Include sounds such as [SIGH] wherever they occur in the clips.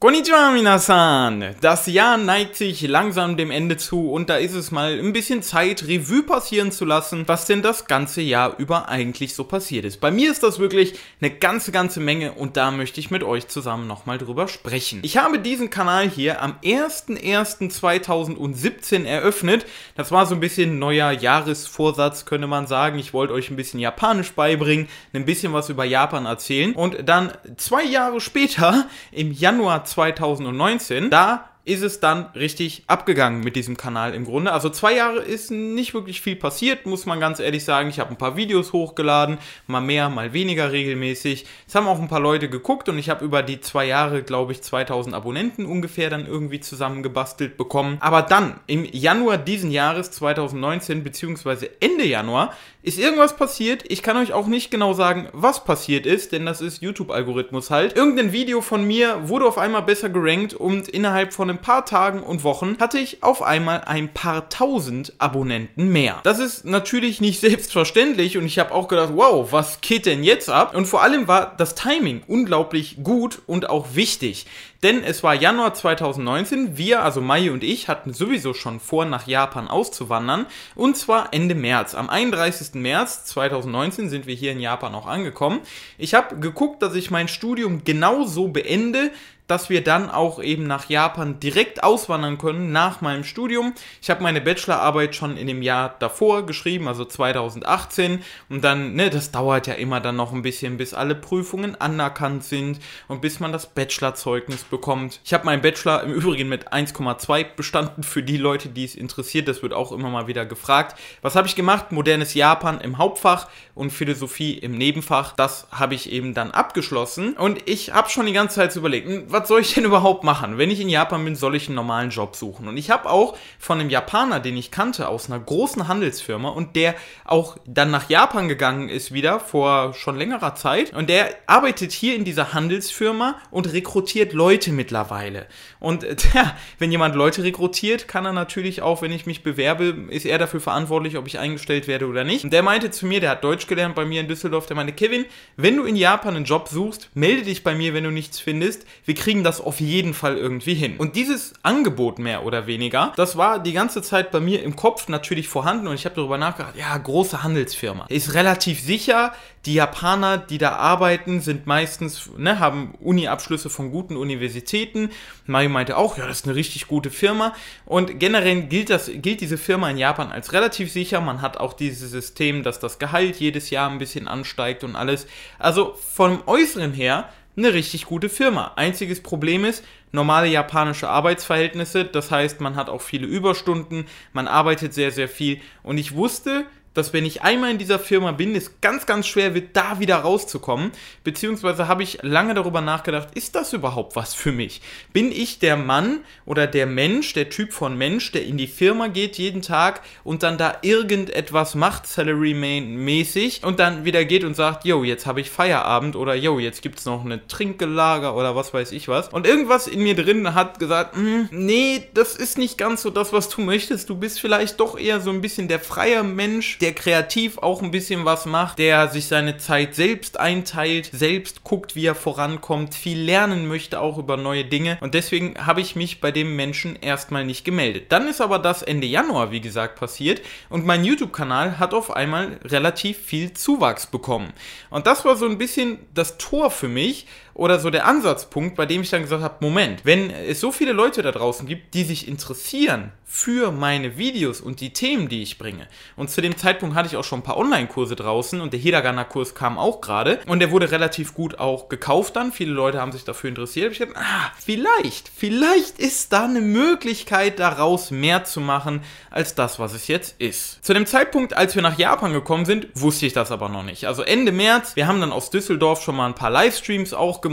Konnichiwa minasan! Das Jahr neigt sich langsam dem Ende zu und da ist es mal ein bisschen Zeit, Revue passieren zu lassen, was denn das ganze Jahr über eigentlich so passiert ist. Bei mir ist das wirklich eine ganze, ganze Menge und da möchte ich mit euch zusammen nochmal drüber sprechen. Ich habe diesen Kanal hier am 01.01.2017 eröffnet. Das war so ein bisschen neuer Jahresvorsatz, könnte man sagen. Ich wollte euch ein bisschen Japanisch beibringen, ein bisschen was über Japan erzählen und dann zwei Jahre später, im Januar 2019. Da ist es dann richtig abgegangen mit diesem Kanal im Grunde. Also zwei Jahre ist nicht wirklich viel passiert, muss man ganz ehrlich sagen. Ich habe ein paar Videos hochgeladen, mal mehr, mal weniger regelmäßig. Es haben auch ein paar Leute geguckt und ich habe über die zwei Jahre, glaube ich, 2000 Abonnenten ungefähr dann irgendwie zusammengebastelt bekommen. Aber dann, im Januar diesen Jahres 2019, beziehungsweise Ende Januar, ist irgendwas passiert. Ich kann euch auch nicht genau sagen, was passiert ist, denn das ist YouTube-Algorithmus halt. Irgendein Video von mir wurde auf einmal besser gerankt und innerhalb von einem ein paar Tagen und Wochen hatte ich auf einmal ein paar tausend Abonnenten mehr. Das ist natürlich nicht [LAUGHS] selbstverständlich und ich habe auch gedacht, wow, was geht denn jetzt ab? Und vor allem war das Timing unglaublich gut und auch wichtig. Denn es war Januar 2019, wir, also Mai und ich, hatten sowieso schon vor, nach Japan auszuwandern. Und zwar Ende März. Am 31. März 2019 sind wir hier in Japan auch angekommen. Ich habe geguckt, dass ich mein Studium genauso beende, dass wir dann auch eben nach Japan direkt auswandern können nach meinem Studium. Ich habe meine Bachelorarbeit schon in dem Jahr davor geschrieben, also 2018. Und dann, ne, das dauert ja immer dann noch ein bisschen, bis alle Prüfungen anerkannt sind und bis man das Bachelorzeugnis bekommt. Ich habe meinen Bachelor im Übrigen mit 1,2 bestanden für die Leute, die es interessiert. Das wird auch immer mal wieder gefragt. Was habe ich gemacht? Modernes Japan im Hauptfach und Philosophie im Nebenfach. Das habe ich eben dann abgeschlossen. Und ich habe schon die ganze Zeit überlegt, hm, was soll ich denn überhaupt machen? Wenn ich in Japan bin, soll ich einen normalen Job suchen. Und ich habe auch von einem Japaner, den ich kannte, aus einer großen Handelsfirma und der auch dann nach Japan gegangen ist wieder vor schon längerer Zeit. Und der arbeitet hier in dieser Handelsfirma und rekrutiert Leute mittlerweile. Und äh, [LAUGHS] ja, wenn jemand Leute rekrutiert, kann er natürlich auch, wenn ich mich bewerbe, ist er dafür verantwortlich, ob ich eingestellt werde oder nicht. Und der meinte zu mir, der hat Deutsch gelernt bei mir in Düsseldorf, der meinte, Kevin, wenn du in Japan einen Job suchst, melde dich bei mir, wenn du nichts findest. Wir kriegen das auf jeden Fall irgendwie hin. Und dieses Angebot mehr oder weniger, das war die ganze Zeit bei mir im Kopf natürlich vorhanden und ich habe darüber nachgedacht, ja, große Handelsfirma. Ist relativ sicher, die Japaner, die da arbeiten, sind meistens, ne, haben Uni-Abschlüsse von guten Universitäten. Mario meinte auch, ja, das ist eine richtig gute Firma. Und generell gilt das, gilt diese Firma in Japan als relativ sicher. Man hat auch dieses System, dass das Gehalt jedes Jahr ein bisschen ansteigt und alles. Also vom Äußeren her eine richtig gute Firma. Einziges Problem ist, normale japanische Arbeitsverhältnisse, das heißt, man hat auch viele Überstunden, man arbeitet sehr, sehr viel und ich wusste, dass wenn ich einmal in dieser Firma bin, es ganz, ganz schwer wird, da wieder rauszukommen. Beziehungsweise habe ich lange darüber nachgedacht, ist das überhaupt was für mich? Bin ich der Mann oder der Mensch, der Typ von Mensch, der in die Firma geht jeden Tag und dann da irgendetwas macht, Salary-mäßig, und dann wieder geht und sagt, yo, jetzt habe ich Feierabend oder yo, jetzt gibt es noch eine Trinkgelager oder was weiß ich was. Und irgendwas in mir drin hat gesagt, hm, nee, das ist nicht ganz so das, was du möchtest. Du bist vielleicht doch eher so ein bisschen der freie Mensch, der kreativ auch ein bisschen was macht, der sich seine Zeit selbst einteilt, selbst guckt, wie er vorankommt, viel lernen möchte auch über neue Dinge. Und deswegen habe ich mich bei dem Menschen erstmal nicht gemeldet. Dann ist aber das Ende Januar, wie gesagt, passiert und mein YouTube-Kanal hat auf einmal relativ viel Zuwachs bekommen. Und das war so ein bisschen das Tor für mich, oder so der Ansatzpunkt, bei dem ich dann gesagt habe, Moment, wenn es so viele Leute da draußen gibt, die sich interessieren für meine Videos und die Themen, die ich bringe. Und zu dem Zeitpunkt hatte ich auch schon ein paar Online-Kurse draußen und der Hiragana-Kurs kam auch gerade und der wurde relativ gut auch gekauft dann. Viele Leute haben sich dafür interessiert. Ich dachte, ah, vielleicht, vielleicht ist da eine Möglichkeit daraus mehr zu machen als das, was es jetzt ist. Zu dem Zeitpunkt, als wir nach Japan gekommen sind, wusste ich das aber noch nicht. Also Ende März, wir haben dann aus Düsseldorf schon mal ein paar Livestreams auch gemacht,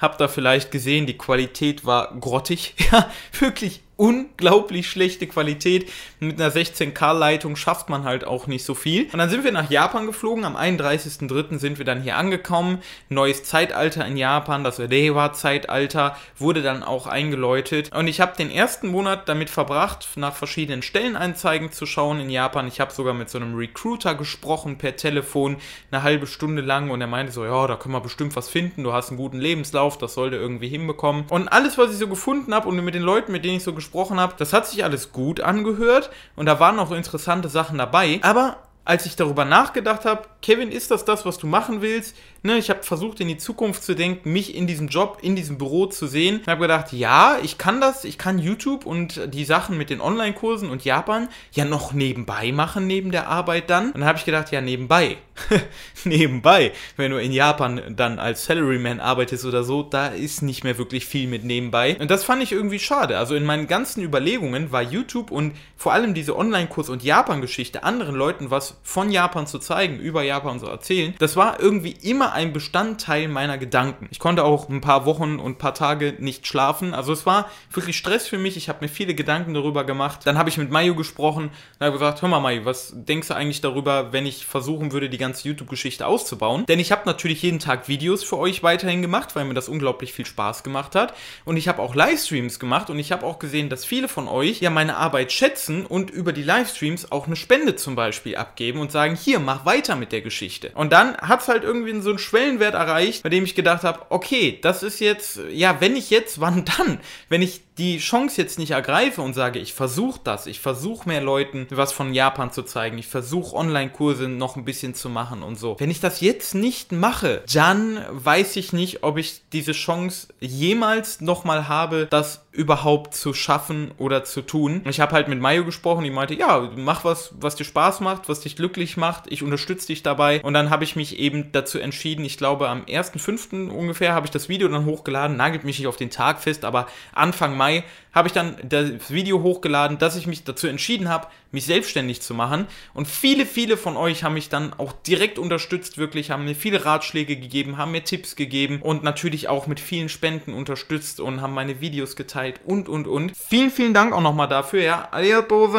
habt da vielleicht gesehen, die Qualität war grottig. [LAUGHS] Ja, wirklich unglaublich schlechte Qualität. Mit einer 16K-Leitung schafft man halt auch nicht so viel. Und dann sind wir nach Japan geflogen. Am 31.03. sind wir dann hier angekommen. Neues Zeitalter in Japan, das Reiwa-Zeitalter, wurde dann auch eingeläutet. Und ich habe den ersten Monat damit verbracht, nach verschiedenen Stellenanzeigen zu schauen in Japan. Ich habe sogar mit so einem Recruiter gesprochen per Telefon, eine halbe Stunde lang. Und er meinte so, ja, da können wir bestimmt was finden. Du hast einen guten Lebenslauf, das sollte irgendwie hinbekommen. Und alles, was ich so gefunden habe und mit den Leuten, mit denen ich so gesprochen habe, das hat sich alles gut angehört. Und da waren auch interessante Sachen dabei. Aber als ich darüber nachgedacht habe, Kevin, ist das das, was du machen willst? Ne, ich habe versucht, in die Zukunft zu denken, mich in diesem Job, in diesem Büro zu sehen. Ich habe gedacht, ja, ich kann das, ich kann YouTube und die Sachen mit den Online-Kursen und Japan ja noch nebenbei machen, neben der Arbeit dann. Und dann habe ich gedacht, ja, nebenbei. [LAUGHS] nebenbei. Wenn du in Japan dann als Salaryman arbeitest oder so, da ist nicht mehr wirklich viel mit nebenbei. Und das fand ich irgendwie schade. Also in meinen ganzen Überlegungen war YouTube und vor allem diese Online-Kurs- und Japan-Geschichte anderen Leuten was von Japan zu zeigen, über Japan zu erzählen. Das war irgendwie immer ein Bestandteil meiner Gedanken. Ich konnte auch ein paar Wochen und ein paar Tage nicht schlafen. Also es war wirklich Stress für mich. Ich habe mir viele Gedanken darüber gemacht. Dann habe ich mit Mayu gesprochen und habe gesagt, hör mal Mayu, was denkst du eigentlich darüber, wenn ich versuchen würde, die ganze YouTube-Geschichte auszubauen? Denn ich habe natürlich jeden Tag Videos für euch weiterhin gemacht, weil mir das unglaublich viel Spaß gemacht hat. Und ich habe auch Livestreams gemacht und ich habe auch gesehen, dass viele von euch ja meine Arbeit schätzen und über die Livestreams auch eine Spende zum Beispiel abgeben und sagen, hier, mach weiter mit der Geschichte. Und dann hat es halt irgendwie so ein Schwellenwert erreicht, bei dem ich gedacht habe, okay, das ist jetzt, ja, wenn ich jetzt, [LAUGHS] wann dann? Wenn ich die Chance jetzt nicht ergreife und sage, ich versuche das, ich versuche mehr Leuten was von Japan zu zeigen, ich versuche Online-Kurse noch ein bisschen zu machen und so. Wenn ich das jetzt nicht mache, dann weiß ich nicht, ob ich diese Chance jemals nochmal habe, das überhaupt zu schaffen oder zu tun. Ich habe halt mit Mayo gesprochen, die meinte, ja, mach was, was dir Spaß macht, was dich glücklich macht, ich unterstütze dich dabei. Und dann habe ich mich eben dazu entschieden, ich glaube am 1.5. ungefähr habe ich das Video dann hochgeladen, nagelt mich nicht auf den Tag fest, aber Anfang Mai habe ich dann das Video hochgeladen, dass ich mich dazu entschieden habe, mich selbstständig zu machen. Und viele, viele von euch haben mich dann auch direkt unterstützt, wirklich, haben mir viele Ratschläge gegeben, haben mir Tipps gegeben und natürlich auch mit vielen Spenden unterstützt und haben meine Videos geteilt und, und, und. Vielen, vielen Dank auch nochmal dafür, ja. Arigatou.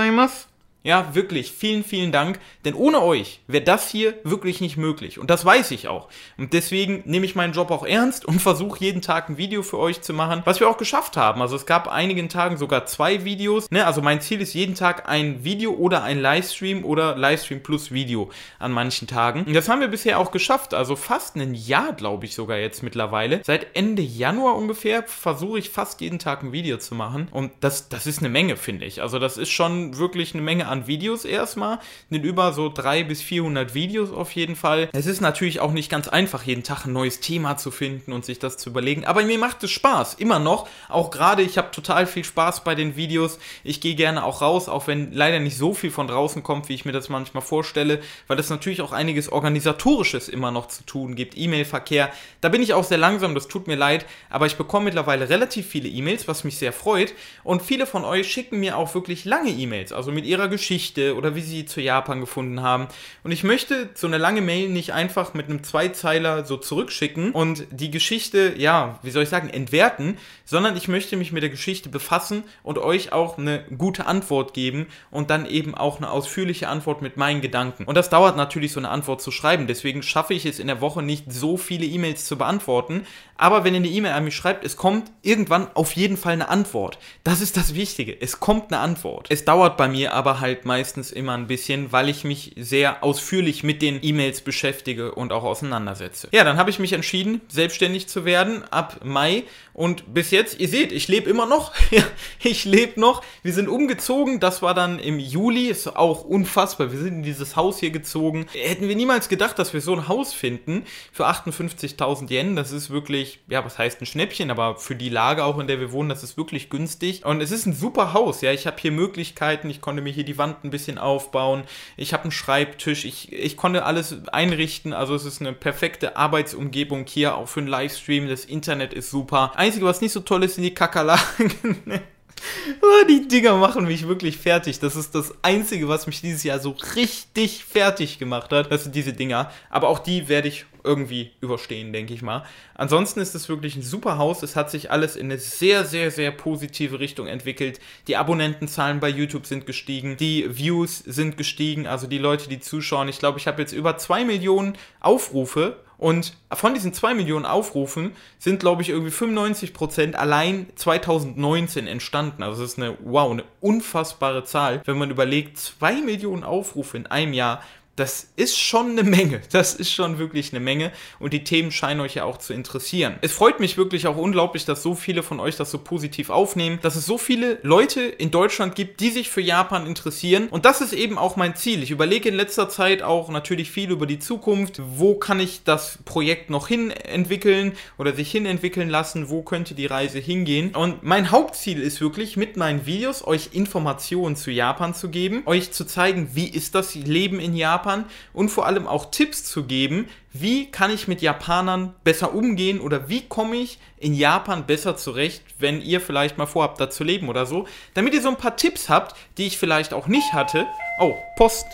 Ja, wirklich, vielen, vielen Dank. Denn ohne euch wäre das hier wirklich nicht möglich. Und das weiß ich auch. Und deswegen nehme ich meinen Job auch ernst und versuche jeden Tag ein Video für euch zu machen, was wir auch geschafft haben. Also es gab einigen Tagen sogar zwei Videos. Ne? Also mein Ziel ist jeden Tag ein Video oder ein Livestream oder Livestream plus Video an manchen Tagen. Und das haben wir bisher auch geschafft. Also fast ein Jahr, glaube ich sogar jetzt mittlerweile. Seit Ende Januar ungefähr versuche ich fast jeden Tag ein Video zu machen. Und das, das ist eine Menge, finde ich. Also das ist schon wirklich eine Menge an Videos erstmal. Sind über so 300 bis 400 Videos auf jeden Fall. Es ist natürlich auch nicht ganz einfach, jeden Tag ein neues Thema zu finden und sich das zu überlegen. Aber mir macht es Spaß, immer noch. Auch gerade, ich habe total viel Spaß bei den Videos. Ich gehe gerne auch raus, auch wenn leider nicht so viel von draußen kommt, wie ich mir das manchmal vorstelle, weil es natürlich auch einiges Organisatorisches immer noch zu tun gibt. E-Mail-Verkehr. Da bin ich auch sehr langsam, das tut mir leid. Aber ich bekomme mittlerweile relativ viele E-Mails, was mich sehr freut. Und viele von euch schicken mir auch wirklich lange E-Mails, also mit ihrer Geschichte Geschichte oder wie sie zu Japan gefunden haben. Und ich möchte so eine lange Mail nicht einfach mit einem Zweizeiler so zurückschicken und die Geschichte, ja, wie soll ich sagen, entwerten, sondern ich möchte mich mit der Geschichte befassen und euch auch eine gute Antwort geben und dann eben auch eine ausführliche Antwort mit meinen Gedanken. Und das dauert natürlich, so eine Antwort zu schreiben. Deswegen schaffe ich es in der Woche nicht so viele E-Mails zu beantworten. Aber wenn ihr eine E-Mail an mich schreibt, es kommt irgendwann auf jeden Fall eine Antwort. Das ist das Wichtige. Es kommt eine Antwort. Es dauert bei mir aber halt halt meistens immer ein bisschen, weil ich mich sehr ausführlich mit den E-Mails beschäftige und auch auseinandersetze. Ja, dann habe ich mich entschieden, selbstständig zu werden ab Mai und bis jetzt, ihr seht, ich lebe immer noch. [LAUGHS] ich lebe noch. Wir sind umgezogen, das war dann im Juli, ist auch unfassbar. Wir sind in dieses Haus hier gezogen. Hätten wir niemals gedacht, dass wir so ein Haus finden für 58.000 Yen. Das ist wirklich, ja, was heißt ein Schnäppchen, aber für die Lage auch, in der wir wohnen, das ist wirklich günstig. Und es ist ein super Haus, ja. Ich habe hier Möglichkeiten, ich konnte mir hier die Wand ein bisschen aufbauen. Ich habe einen Schreibtisch. Ich, ich konnte alles einrichten. Also es ist eine perfekte Arbeitsumgebung hier, auch für einen Livestream. Das Internet ist super. Einzige, was nicht so toll ist, sind die Kakerlaken. [LAUGHS] Oh, die Dinger machen mich wirklich fertig. Das ist das Einzige, was mich dieses Jahr so richtig fertig gemacht hat. Das sind diese Dinger. Aber auch die werde ich irgendwie überstehen, denke ich mal. Ansonsten ist es wirklich ein super Haus. Es hat sich alles in eine sehr, sehr, sehr positive Richtung entwickelt. Die Abonnentenzahlen bei YouTube sind gestiegen, die Views sind gestiegen, also die Leute, die zuschauen. Ich glaube, ich habe jetzt über zwei Millionen Aufrufe und von diesen 2 Millionen Aufrufen sind, glaube ich, irgendwie 95% allein 2019 entstanden. Also das ist eine, wow, eine unfassbare Zahl, wenn man überlegt, 2 Millionen Aufrufe in einem Jahr das ist schon eine Menge. [LAUGHS] Das ist schon wirklich eine Menge. Und die Themen scheinen euch ja auch zu interessieren. Es freut mich wirklich auch unglaublich, dass so viele von euch das so positiv aufnehmen, dass es so viele Leute in Deutschland gibt, die sich für Japan interessieren. Und das ist eben auch mein Ziel. Ich überlege in letzter Zeit auch natürlich viel über die Zukunft. Wo kann ich das Projekt noch hin entwickeln oder sich hin entwickeln lassen? Wo könnte die Reise hingehen? Und mein Hauptziel ist wirklich, mit meinen Videos euch Informationen zu Japan zu geben, euch zu zeigen, wie ist das Leben in Japan Japan und vor allem auch Tipps zu geben, wie kann ich mit Japanern besser umgehen oder wie komme ich in Japan besser zurecht, wenn ihr vielleicht mal vorhabt, da zu leben oder so, damit ihr so ein paar Tipps habt, die ich vielleicht auch nicht hatte. Oh, Post.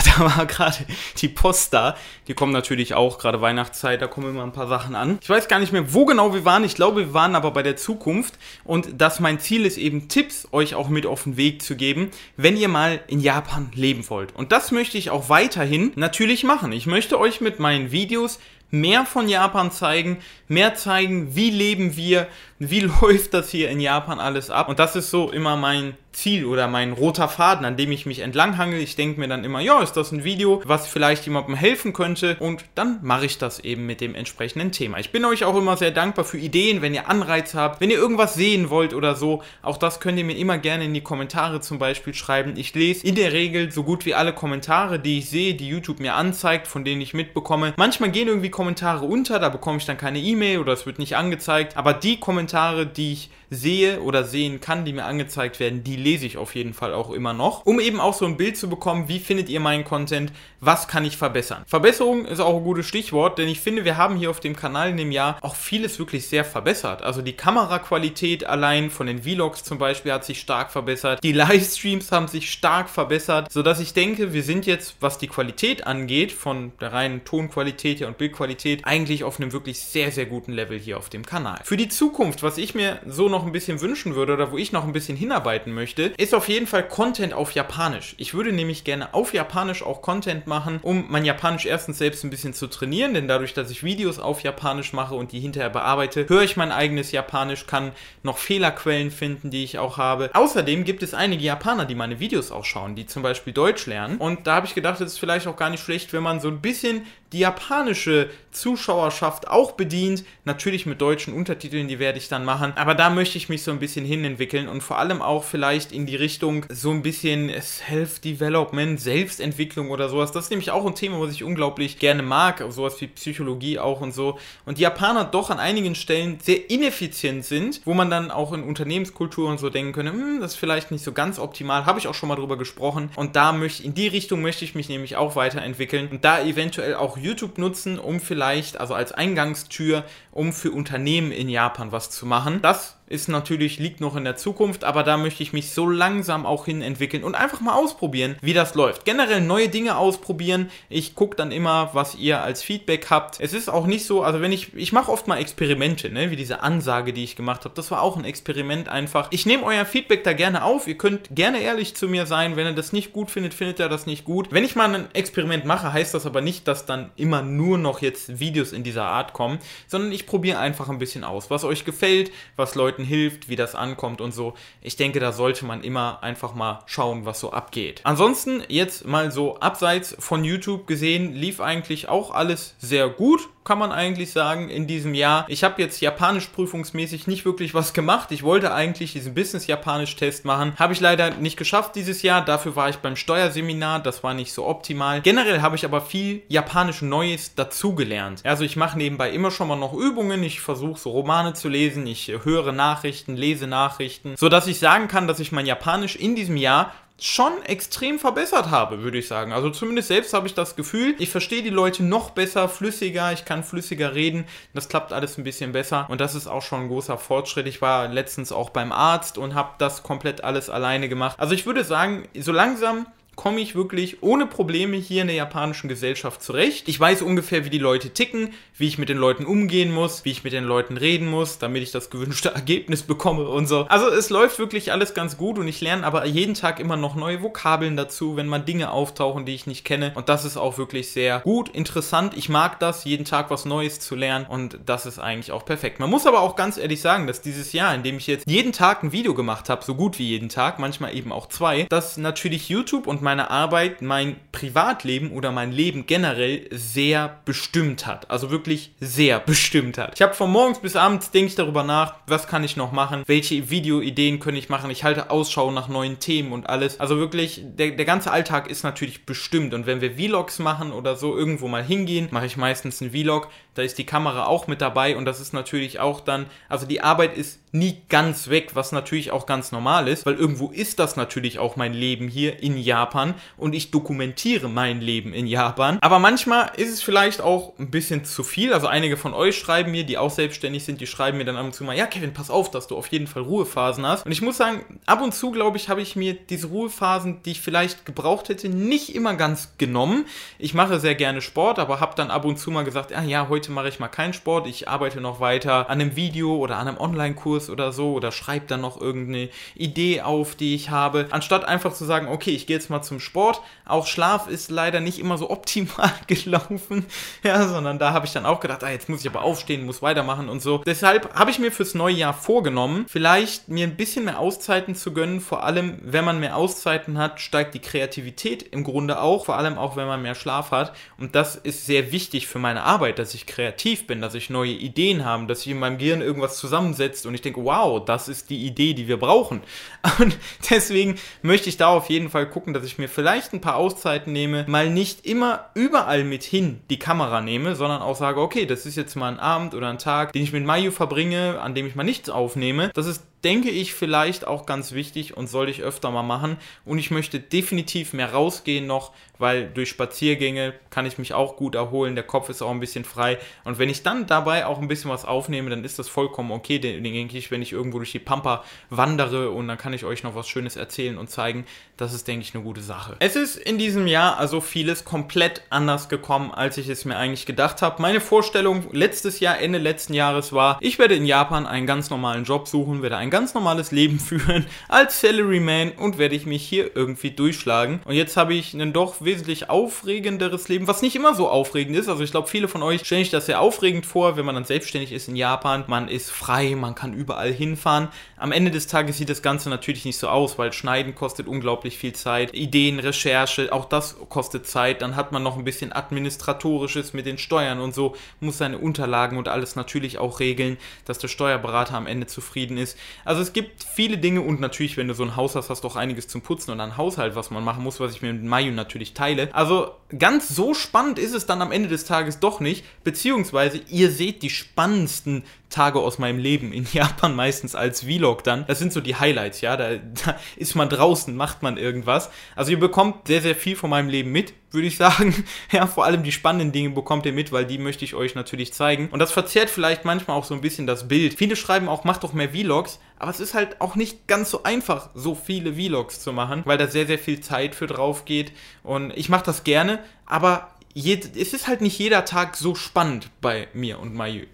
[LAUGHS] Da war gerade die Post da. Die kommen natürlich auch, gerade Weihnachtszeit, da kommen immer ein paar Sachen an. Ich weiß gar nicht mehr, wo genau wir waren. Ich glaube, wir waren aber bei der Zukunft. Und dass mein Ziel ist, eben Tipps euch auch mit auf den Weg zu geben, wenn ihr mal in Japan leben wollt. Und das möchte ich auch weiterhin natürlich machen. Ich möchte euch mit meinen Videos mehr von Japan zeigen, mehr zeigen, wie leben wir, wie [LAUGHS] läuft das hier in Japan alles ab. Und das ist so immer mein Ziel oder mein roter Faden, an dem ich mich entlanghangel. Ich denke mir dann immer, ja, ist das ein Video, was vielleicht jemandem helfen könnte und dann mache ich das eben mit dem entsprechenden Thema. Ich bin euch auch immer sehr dankbar für Ideen, wenn ihr Anreiz habt, wenn ihr irgendwas sehen wollt oder so. Auch das könnt ihr mir immer gerne in die Kommentare zum Beispiel schreiben. Ich lese in der Regel so gut wie alle Kommentare, die ich sehe, die YouTube mir anzeigt, von denen ich mitbekomme. Manchmal gehen irgendwie Kommentare unter, da bekomme ich dann keine E-Mail oder es wird nicht angezeigt. Aber die Kommentare, die ich sehe oder sehen kann, die mir angezeigt werden, die lese ich auf jeden Fall auch immer noch, um eben auch so ein Bild zu bekommen, wie findet ihr meinen Content, was kann ich verbessern. Verbesserung ist auch ein gutes Stichwort, denn ich finde, wir haben hier auf dem Kanal in dem Jahr auch vieles wirklich sehr verbessert. Also die Kameraqualität allein von den Vlogs zum Beispiel hat sich stark verbessert, die Livestreams haben sich stark verbessert, sodass ich denke, wir sind jetzt, was die Qualität angeht, von der reinen Tonqualität und Bildqualität, eigentlich auf einem wirklich sehr, sehr guten Level hier auf dem Kanal. Für die Zukunft, was ich mir so noch ein bisschen wünschen würde oder wo ich noch ein bisschen hinarbeiten möchte, möchte, ist auf jeden Fall Content auf Japanisch. Ich würde nämlich gerne auf Japanisch auch Content machen, um mein Japanisch erstens selbst ein bisschen zu trainieren, denn dadurch, dass ich Videos auf Japanisch mache und die hinterher bearbeite, höre ich mein eigenes Japanisch, kann noch Fehlerquellen finden, die ich auch habe. Außerdem gibt es einige Japaner, die meine Videos auch schauen, die zum Beispiel Deutsch lernen. Und da habe ich gedacht, es ist vielleicht auch gar nicht schlecht, wenn man so ein bisschen die japanische Zuschauerschaft auch bedient. Natürlich mit deutschen Untertiteln, die werde ich dann machen. Aber da möchte ich mich so ein bisschen hinentwickeln und vor allem auch vielleicht in die Richtung so ein bisschen Self-Development, Selbstentwicklung oder sowas. Das ist nämlich auch ein Thema, was ich unglaublich gerne mag. Sowas wie Psychologie auch und so. Und die Japaner doch an einigen Stellen sehr ineffizient sind, wo man dann auch in Unternehmenskultur und so denken könnte, hm, das ist vielleicht nicht so ganz optimal. Habe ich auch schon mal drüber gesprochen. Und da möchte, in die Richtung möchte ich mich nämlich auch weiterentwickeln und da eventuell auch YouTube nutzen, um vielleicht, also als Eingangstür, um für Unternehmen in Japan was zu machen. Das ist natürlich, liegt noch in der Zukunft, aber da möchte ich mich so langsam auch hin entwickeln und einfach mal ausprobieren, wie das läuft. Generell neue Dinge ausprobieren. Ich gucke dann immer, was ihr als Feedback habt. Es ist auch nicht so, also wenn ich, ich mache oft mal Experimente, ne, wie diese Ansage, die ich gemacht habe. Das war auch ein Experiment einfach. Ich nehme euer Feedback da gerne auf. Ihr könnt gerne ehrlich zu mir sein. Wenn ihr das nicht gut findet, findet ihr das nicht gut. Wenn ich mal ein Experiment mache, heißt das aber nicht, dass dann immer nur noch jetzt Videos in dieser Art kommen, sondern ich probiere einfach ein bisschen aus, was euch gefällt, was Leuten Leuten hilft, wie das ankommt und so. Ich denke, da sollte man immer einfach mal schauen, was so abgeht. Ansonsten jetzt mal so abseits von YouTube gesehen, lief eigentlich auch alles sehr gut kann man eigentlich sagen, in diesem Jahr. Ich habe jetzt japanisch prüfungsmäßig nicht wirklich was gemacht. Ich wollte eigentlich diesen Business-Japanisch-Test machen. Habe ich leider nicht geschafft dieses Jahr. Dafür war ich beim Steuerseminar. Das war nicht so optimal. Generell habe ich aber viel Japanisch Neues dazugelernt. Also ich mache nebenbei immer schon mal noch Übungen. Ich versuche so Romane zu lesen. Ich höre Nachrichten, lese Nachrichten. Sodass ich sagen kann, dass ich mein Japanisch in diesem Jahr schon extrem verbessert habe, würde ich sagen. Also zumindest selbst habe ich das Gefühl, ich verstehe die Leute noch besser, flüssiger, ich kann flüssiger reden. Das klappt alles ein bisschen besser und das ist auch schon ein großer Fortschritt. Ich war letztens auch beim Arzt und habe das komplett alles alleine gemacht. Also ich würde sagen, so langsam komme ich wirklich ohne Probleme hier in der japanischen Gesellschaft zurecht. Ich weiß ungefähr, wie die Leute ticken, wie ich mit den Leuten umgehen muss, wie ich mit den Leuten reden muss, damit ich das gewünschte [LAUGHS] Ergebnis bekomme und so. Also es läuft wirklich alles ganz gut und ich lerne aber jeden Tag immer noch neue Vokabeln dazu, wenn mal Dinge auftauchen, die ich nicht kenne. Und das ist auch wirklich sehr gut, interessant. Ich mag das, jeden Tag was Neues zu lernen und das ist eigentlich auch perfekt. Man muss aber auch ganz ehrlich sagen, dass dieses Jahr, in dem ich jetzt jeden Tag ein Video gemacht habe, so gut wie jeden Tag, manchmal eben auch zwei, dass natürlich YouTube und meine Arbeit mein Privatleben oder mein Leben generell sehr bestimmt hat. Also wirklich sehr [LAUGHS] bestimmt hat. Ich habe von morgens bis abends denke ich darüber nach, was kann ich noch machen, welche Videoideen kann ich machen. Ich halte Ausschau nach neuen Themen und alles. Also wirklich, der, der ganze Alltag ist natürlich bestimmt. Und wenn wir Vlogs machen oder so irgendwo mal hingehen, mache ich meistens einen Vlog. Da ist die Kamera auch mit dabei und das ist natürlich auch dann, also die Arbeit ist nie ganz weg, was natürlich auch ganz normal ist, weil irgendwo ist das natürlich auch mein Leben hier in Japan und ich dokumentiere mein Leben in Japan. Aber manchmal ist es vielleicht auch ein bisschen zu viel. Also einige von euch schreiben mir, die auch selbstständig sind, die schreiben mir dann ab und zu mal, ja Kevin, pass auf, dass du auf jeden Fall Ruhephasen hast. Und ich muss sagen, ab und zu, glaube ich, habe ich mir diese Ruhephasen, die ich vielleicht gebraucht hätte, nicht immer ganz genommen. Ich mache sehr gerne Sport, aber habe dann ab und zu mal gesagt, ja, ja, heute mache ich mal keinen Sport, ich arbeite noch weiter an einem Video oder an einem Online-Kurs Kurs oder so oder schreibe dann noch irgendeine Idee auf, die ich habe, anstatt einfach zu sagen, okay, ich gehe jetzt mal zum Sport. Auch Schlaf ist leider nicht immer so optimal [LAUGHS] gelaufen, ja, sondern da habe ich dann auch gedacht, ah, jetzt muss ich aber aufstehen, muss weitermachen und so. Deshalb habe ich mir fürs neue Jahr vorgenommen, vielleicht mir ein bisschen mehr Auszeiten zu gönnen. Vor allem, wenn man mehr Auszeiten hat, steigt die Kreativität im Grunde auch, vor allem auch, wenn man mehr Schlaf hat. Und das ist sehr wichtig für meine Arbeit, dass ich kreativ bin, dass ich neue Ideen habe, dass sich in meinem Gehirn irgendwas zusammensetzt und ich denke, denke, wow, das ist die Idee, die wir brauchen. [LAUGHS] Und deswegen möchte ich da auf jeden Fall gucken, dass ich mir vielleicht ein paar Auszeiten nehme, mal nicht immer überall mit hin die Kamera nehme, sondern auch sage, okay, das ist jetzt mal ein Abend oder ein Tag, den ich mit Mayu verbringe, an dem ich mal nichts aufnehme. Das ist denke ich, vielleicht auch ganz wichtig und sollte ich öfter mal machen. Und ich möchte definitiv mehr rausgehen noch, weil durch Spaziergänge kann ich mich auch gut erholen. Der Kopf ist auch ein bisschen frei. Und wenn ich dann dabei auch ein bisschen was aufnehme, dann ist das vollkommen okay, denke ich, wenn ich irgendwo durch die Pampa wandere und dann kann ich euch noch was Schönes erzählen und zeigen. Das ist, denke ich, eine gute Sache. Es ist in diesem Jahr also vieles komplett anders gekommen, als ich es mir eigentlich gedacht habe. Meine Vorstellung letztes Jahr, Ende letzten Jahres war, ich werde in Japan einen ganz normalen Job suchen, werde ein ganz normales Leben [LAUGHS] führen als Salaryman und werde ich mich hier irgendwie durchschlagen. Und jetzt habe ich ein doch wesentlich aufregenderes Leben, was nicht immer so aufregend ist. Also ich glaube, viele von euch stellen sich das sehr aufregend vor, wenn man dann selbstständig ist in Japan. Man ist frei, man kann überall hinfahren. Am Ende des Tages sieht das Ganze natürlich nicht so aus, weil Schneiden kostet unglaublich viel Zeit. Ideen, Recherche, auch das kostet Zeit. Dann hat man noch ein bisschen administratorisches mit den Steuern und so, muss seine Unterlagen und alles natürlich auch regeln, dass der Steuerberater am Ende zufrieden ist. Also es gibt viele Dinge und natürlich, wenn du so ein Haus hast, hast du auch einiges zum Putzen und ein Haushalt, was man machen muss, was ich mir mit Mayu natürlich teile. Also ganz so spannend ist es dann am Ende des Tages doch nicht, beziehungsweise ihr seht die spannendsten Tage aus meinem Leben in [LAUGHS] Japan meistens als Vlog dann. Das sind so die Highlights, ja. Da, da, ist man draußen, macht man irgendwas. Also ihr bekommt sehr, sehr viel von meinem Leben mit, würde ich [LAUGHS] sagen. Ja, vor allem die spannenden Dinge bekommt ihr mit, weil die möchte ich euch natürlich zeigen. Und das verzerrt vielleicht manchmal auch so ein bisschen das Bild. Viele schreiben auch, macht doch mehr Vlogs. Aber es ist halt auch nicht ganz so einfach, so viele Vlogs zu machen, weil da sehr, sehr viel Zeit für drauf geht. Und ich mache das gerne, aber es ist halt nicht jeder Tag so spannend bei mir und Mayu.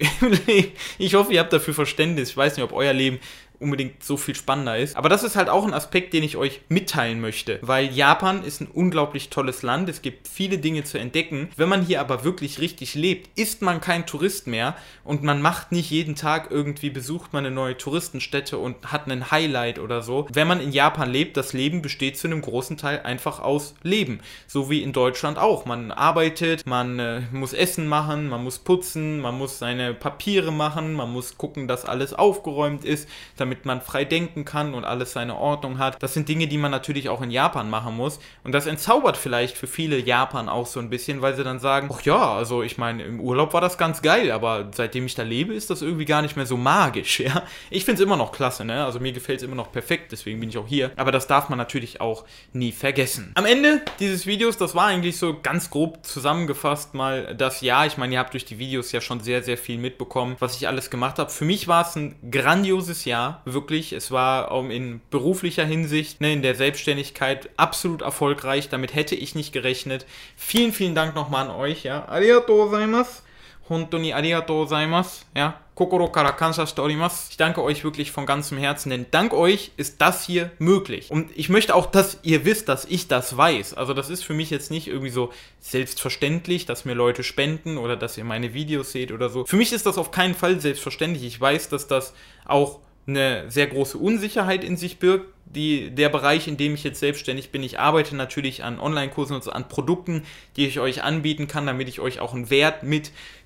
[LAUGHS] ich hoffe, ihr habt dafür Verständnis. Ich weiß nicht, ob euer Leben unbedingt so viel spannender ist. Aber das ist halt auch ein Aspekt, den ich euch mitteilen möchte, weil Japan ist ein unglaublich tolles Land. Es gibt viele Dinge zu entdecken. Wenn man hier aber wirklich richtig lebt, ist man kein Tourist mehr und man macht nicht jeden Tag irgendwie besucht man eine neue Touristenstätte und hat einen Highlight oder so. Wenn man in Japan lebt, das Leben besteht zu einem großen Teil einfach aus Leben, so wie in Deutschland auch. Man arbeitet, man äh, muss Essen machen, man muss putzen, man muss seine Papiere machen, man muss gucken, dass alles aufgeräumt ist, damit man frei denken kann und alles seine Ordnung hat. Das sind Dinge, die man natürlich auch in Japan machen muss. Und das entzaubert vielleicht für viele Japan auch so ein bisschen, weil sie dann sagen, ach ja, also ich meine, im Urlaub war das ganz geil, aber seitdem ich da lebe, ist das irgendwie gar nicht mehr so magisch, [LAUGHS] ja. Ich finde es immer noch klasse, ne? Also mir gefällt es immer noch perfekt, deswegen bin ich auch hier. Aber das darf man natürlich auch nie vergessen. Am Ende dieses Videos, das war eigentlich so ganz grob zusammengefasst mal das Jahr. Ich meine, ihr habt durch die Videos ja schon sehr, sehr viel mitbekommen, was ich alles gemacht habe. Für mich war es ein grandioses Jahr Jahr, wirklich. Es war um, in beruflicher Hinsicht, ne, in der Selbstständigkeit absolut erfolgreich. Damit hätte ich nicht gerechnet. Vielen, vielen Dank nochmal an euch, ja. Arigatou gozaimasu. Hontoni arigatou gozaimasu, ja. Kokoro kara kansha shite orimasu. Ich danke euch wirklich von ganzem Herzen, denn dank euch ist das hier möglich. Und ich möchte auch, dass ihr wisst, dass ich das weiß. Also das ist für mich jetzt nicht irgendwie so selbstverständlich, dass mir Leute spenden oder dass ihr meine Videos seht oder so. Für mich ist das auf keinen Fall selbstverständlich. Ich weiß, dass das auch eine sehr große Unsicherheit in sich birgt. Die, der Bereich, in dem ich jetzt selbstständig bin, ich arbeite natürlich an Online-Kursen und so, an Produkten, die ich euch anbieten kann, damit ich euch auch einen Wert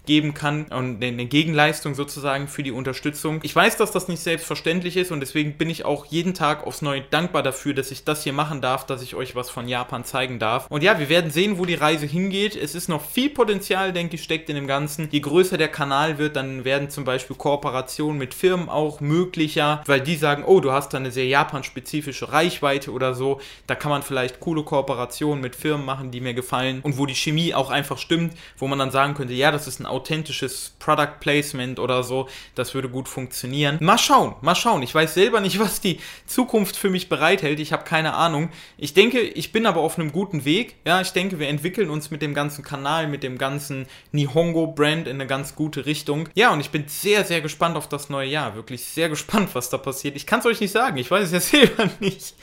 mitgeben kann und eine Gegenleistung sozusagen für die Unterstützung. Ich weiß, dass das nicht selbstverständlich ist und deswegen bin ich auch jeden Tag aufs Neue dankbar dafür, dass ich das hier machen darf, dass ich euch was von Japan zeigen darf. Und ja, wir werden sehen, wo die Reise hingeht. Es ist noch viel Potenzial, denke ich, steckt in dem Ganzen. Je größer der Kanal wird, dann werden zum Beispiel Kooperationen mit Firmen auch möglicher, weil die sagen, oh, du hast da eine sehr Japan-spezifische spezifische Reichweite oder so. Da kann man vielleicht coole Kooperationen mit Firmen machen, die mir gefallen und wo die Chemie auch einfach stimmt, wo man dann sagen könnte, ja, das ist ein authentisches Product Placement oder so. Das würde gut funktionieren. Mal schauen, mal schauen. Ich weiß selber nicht, [LAUGHS] was die Zukunft für mich bereithält. Ich habe keine Ahnung. Ich denke, ich bin aber auf einem guten Weg. Ja, ich denke, wir entwickeln uns mit dem ganzen Kanal, mit dem ganzen Nihongo-Brand in eine ganz gute Richtung. Ja, und ich bin sehr, sehr gespannt auf das neue Jahr. Wirklich sehr gespannt, was da passiert. Ich kann es euch nicht sagen. Ich weiß es ja [LAUGHS] selber nicht.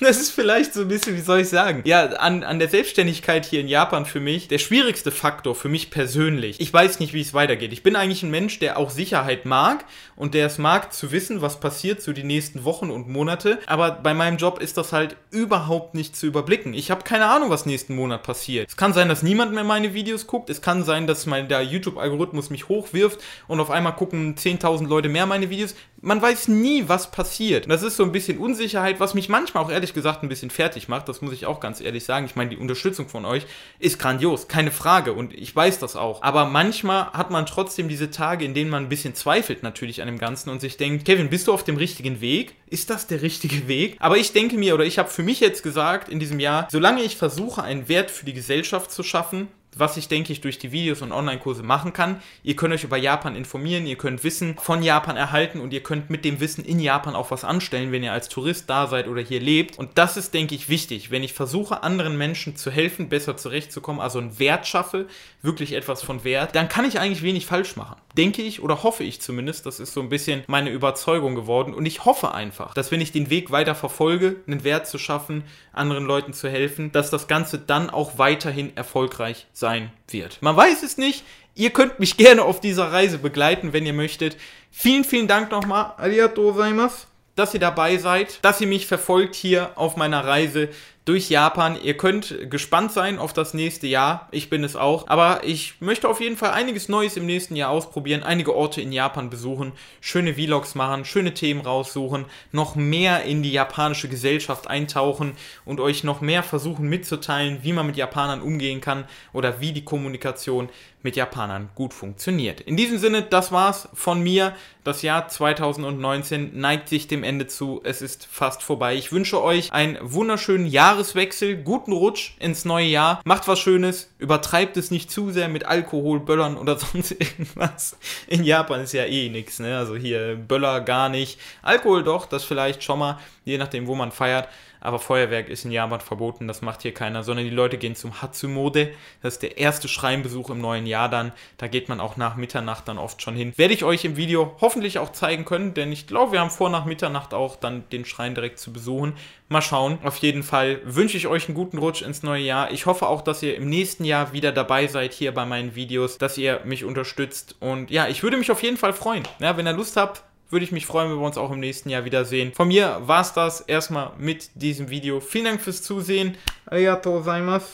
Das ist vielleicht so ein bisschen, wie soll ich sagen? Ja, an, an der Selbstständigkeit hier in Japan für mich der schwierigste Faktor für mich persönlich. Ich weiß nicht, wie es weitergeht. Ich bin eigentlich ein Mensch, der auch Sicherheit mag und der es mag zu wissen, was passiert so die nächsten Wochen und Monate. Aber bei meinem Job ist das halt überhaupt nicht zu überblicken. Ich habe keine Ahnung, was nächsten Monat passiert. Es kann sein, dass niemand mehr meine Videos guckt. Es kann sein, dass mein, der YouTube-Algorithmus mich hochwirft und auf einmal gucken 10.000 Leute mehr meine Videos. Man weiß nie, was passiert. Das ist so ein bisschen Unsicherheit, was mich manchmal auch ehrlich gesagt ein bisschen fertig macht. Das muss ich auch ganz ehrlich sagen. Ich meine, die Unterstützung von euch ist grandios, keine Frage. Und ich weiß das auch. Aber manchmal hat man trotzdem diese Tage, in denen man ein bisschen zweifelt natürlich an dem Ganzen und sich denkt, Kevin, bist du auf dem richtigen Weg? Ist das der richtige Weg? Aber ich denke mir, oder ich habe für mich jetzt gesagt in diesem Jahr, solange ich versuche, einen Wert für die Gesellschaft zu schaffen, was ich denke ich durch die Videos und Online-Kurse machen kann. Ihr könnt euch über Japan informieren, ihr könnt Wissen von Japan erhalten und ihr könnt mit dem Wissen in Japan auch was anstellen, wenn ihr als Tourist da seid oder hier lebt. Und das ist, denke ich, wichtig. Wenn ich versuche, anderen Menschen zu helfen, besser zurechtzukommen, also einen Wert schaffe, wirklich etwas von Wert, dann kann ich eigentlich wenig falsch machen. Denke ich oder hoffe ich zumindest. Das ist so ein bisschen meine Überzeugung geworden. Und ich hoffe einfach, dass wenn ich den Weg weiter verfolge, einen Wert zu schaffen, anderen Leuten zu helfen, dass das Ganze dann auch weiterhin erfolgreich sein wird. Man weiß es nicht. Ihr könnt mich gerne auf dieser Reise begleiten, wenn ihr möchtet. Vielen, vielen Dank nochmal. Arigatou gozaimasu dass ihr dabei seid, dass ihr mich verfolgt hier auf meiner Reise durch Japan. Ihr könnt gespannt sein auf das nächste Jahr. Ich bin es auch. Aber ich möchte auf jeden Fall einiges Neues im nächsten Jahr ausprobieren. Einige Orte in Japan besuchen, schöne Vlogs machen, schöne Themen raussuchen, noch mehr in die japanische Gesellschaft eintauchen und euch noch mehr versuchen mitzuteilen, wie man mit Japanern umgehen kann oder wie die Kommunikation mit Japanern gut funktioniert. In diesem Sinne, das war's von mir. Das Jahr 2019 neigt sich dem Ende zu. Es ist fast vorbei. Ich wünsche euch einen wunderschönen Jahres Jahreswechsel, guten Rutsch ins neue Jahr. Macht was Schönes, übertreibt es nicht zu sehr mit Alkohol, Böllern oder [LAUGHS] sonst irgendwas. In Japan ist ja eh nichts, ne? Also hier Böller gar nicht. Alkohol doch, das vielleicht schon mal, je nachdem, wo man feiert. Aber Feuerwerk ist in Japan verboten, das macht hier keiner, sondern die Leute gehen zum Hatsumode. Das ist der erste Schreinbesuch im neuen Jahr dann. Da geht man auch nach Mitternacht dann oft schon hin. Werde ich euch im Video hoffentlich auch zeigen können, denn ich glaube, wir haben vor, nach Mitternacht auch dann den Schrein direkt zu besuchen. Mal schauen. Auf jeden Fall wünsche ich euch einen guten Rutsch ins neue Jahr. Ich hoffe auch, dass ihr im nächsten Jahr wieder dabei seid hier bei meinen Videos, dass ihr mich unterstützt. Und ja, ich würde mich auf jeden Fall freuen. Ja, wenn ihr Lust habt, würde ich mich freuen, wenn wir uns auch im nächsten Jahr wiedersehen. Von mir war es das erstmal mit diesem Video. Vielen Dank fürs Zusehen. Arigatou gozaimasu.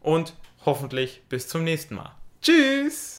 Und hoffentlich bis zum nächsten Mal. Tschüss!